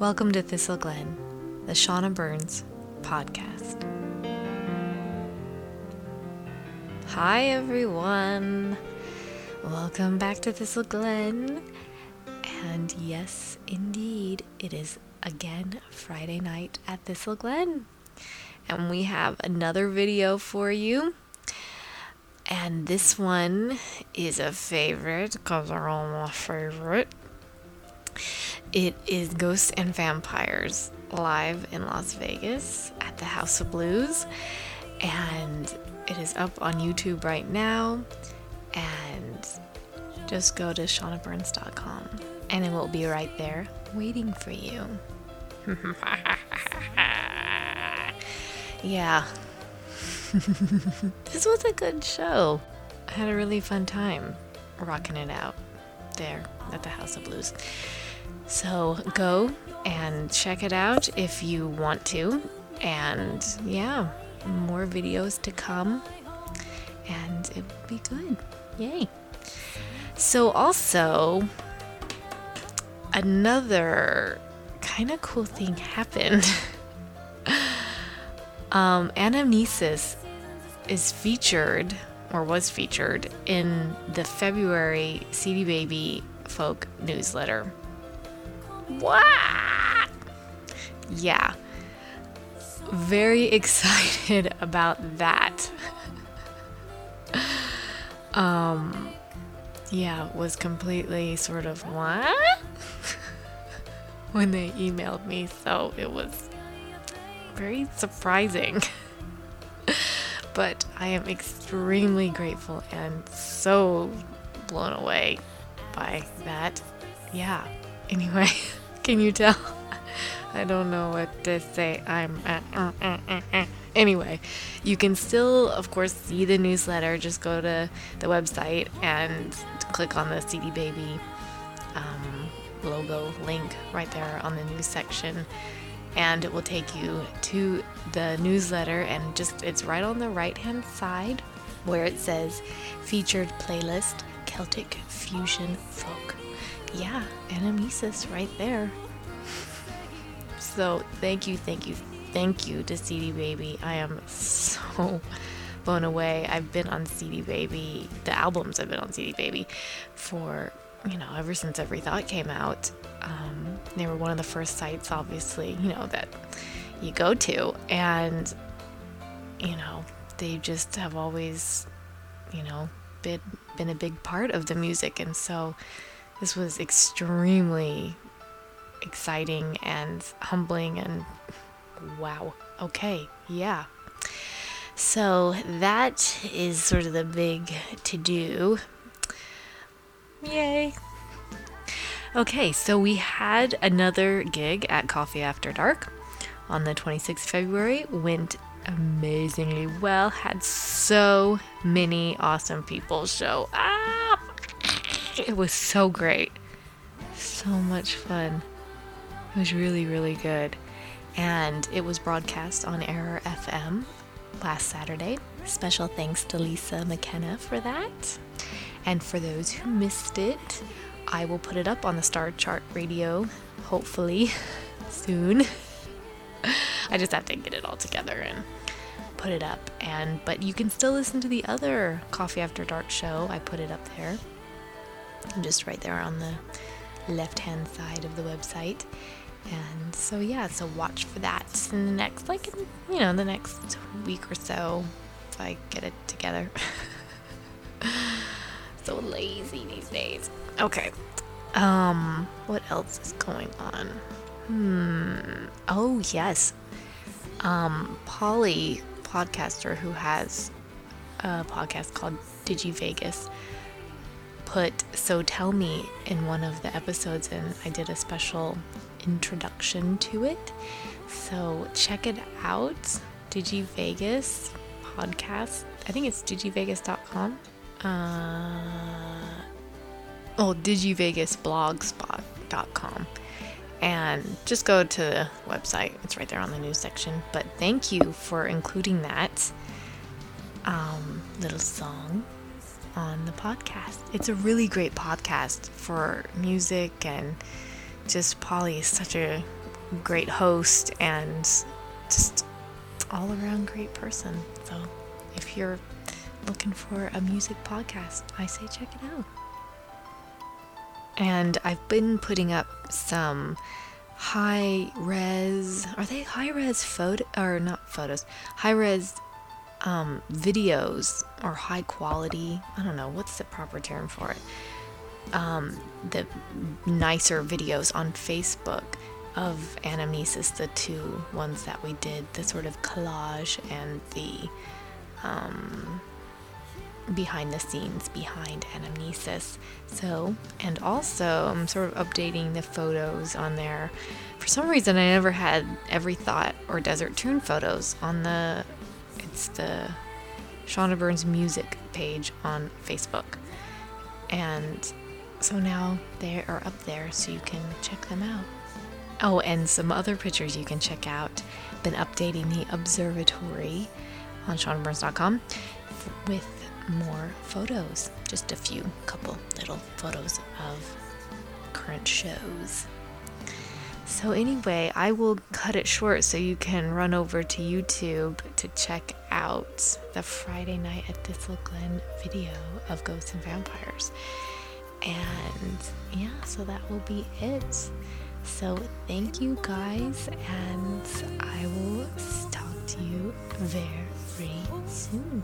Welcome to Thistle Glen, the Shauna Burns podcast. Hi, everyone. Welcome back to Thistle Glen. And yes, indeed, it is again Friday night at Thistle Glen. And we have another video for you. And this one is a favorite because they're all my favorite. It is Ghosts and Vampires live in Las Vegas at the House of Blues. And it is up on YouTube right now. And just go to shaunaburns.com and it will be right there waiting for you. yeah. this was a good show. I had a really fun time rocking it out there at the House of Blues. So go and check it out if you want to. And yeah, more videos to come. And it will be good. Yay. So, also, another kind of cool thing happened. um, Anamnesis is featured, or was featured, in the February CD Baby Folk newsletter. What? Yeah. Very excited about that. um, yeah, was completely sort of what? when they emailed me, so it was very surprising. but I am extremely grateful and so blown away by that. Yeah. Anyway, can you tell? I don't know what to say. I'm. Uh, uh, uh, uh, uh. Anyway, you can still, of course, see the newsletter. Just go to the website and click on the CD Baby um, logo link right there on the news section. And it will take you to the newsletter, and just it's right on the right hand side where it says featured playlist Celtic Fusion Folk. Yeah, Anamnesis right there. So thank you, thank you, thank you to CD Baby. I am so blown away. I've been on CD Baby, the albums I've been on CD Baby for, you know, ever since Every Thought came out. Um, they were one of the first sites, obviously, you know, that you go to. And, you know, they just have always, you know, been, been a big part of the music. And so this was extremely exciting and humbling and wow. Okay, yeah. So that is sort of the big to do. Yay. Okay, so we had another gig at Coffee After Dark on the 26th February. Went amazingly well. Had so many awesome people show up. It was so great. So much fun. It was really, really good. And it was broadcast on Error FM last Saturday. Special thanks to Lisa McKenna for that. And for those who missed it, I will put it up on the Star Chart Radio, hopefully soon. I just have to get it all together and put it up. And but you can still listen to the other Coffee After Dark show. I put it up there. Just right there on the left-hand side of the website. And so yeah, so watch for that in the next like you know, the next week or so if I get it together. so lazy these days. Okay. Um, what else is going on? Hmm. Oh, yes. Um, Polly, podcaster who has a podcast called Digi Vegas, put So Tell Me in one of the episodes, and I did a special introduction to it. So check it out. Digi Vegas podcast. I think it's digivegas.com. Uh, oh, digivegasblogspot.com. And just go to the website. It's right there on the news section. But thank you for including that um, little song on the podcast. It's a really great podcast for music and just Polly is such a great host and just all around great person. So if you're looking for a music podcast, I say check it out. And I've been putting up some high res, are they high res photo or not photos, high res um, videos or high quality, I don't know, what's the proper term for it? Um, the nicer videos on Facebook of Anamnesis, the two ones that we did, the sort of collage and the um, behind the scenes behind Anamnesis. So, and also I'm sort of updating the photos on there. For some reason, I never had Every Thought or Desert Tune photos on the, it's the Shauna Burns music page on Facebook. And so now they are up there so you can check them out. Oh, and some other pictures you can check out. Been updating the observatory on ShaunaBurns.com with more photos. Just a few, couple little photos of current shows. So, anyway, I will cut it short so you can run over to YouTube to check out the Friday night at Thistle Glen video of Ghosts and Vampires. And yeah, so that will be it. So, thank you guys, and I will talk to you very soon.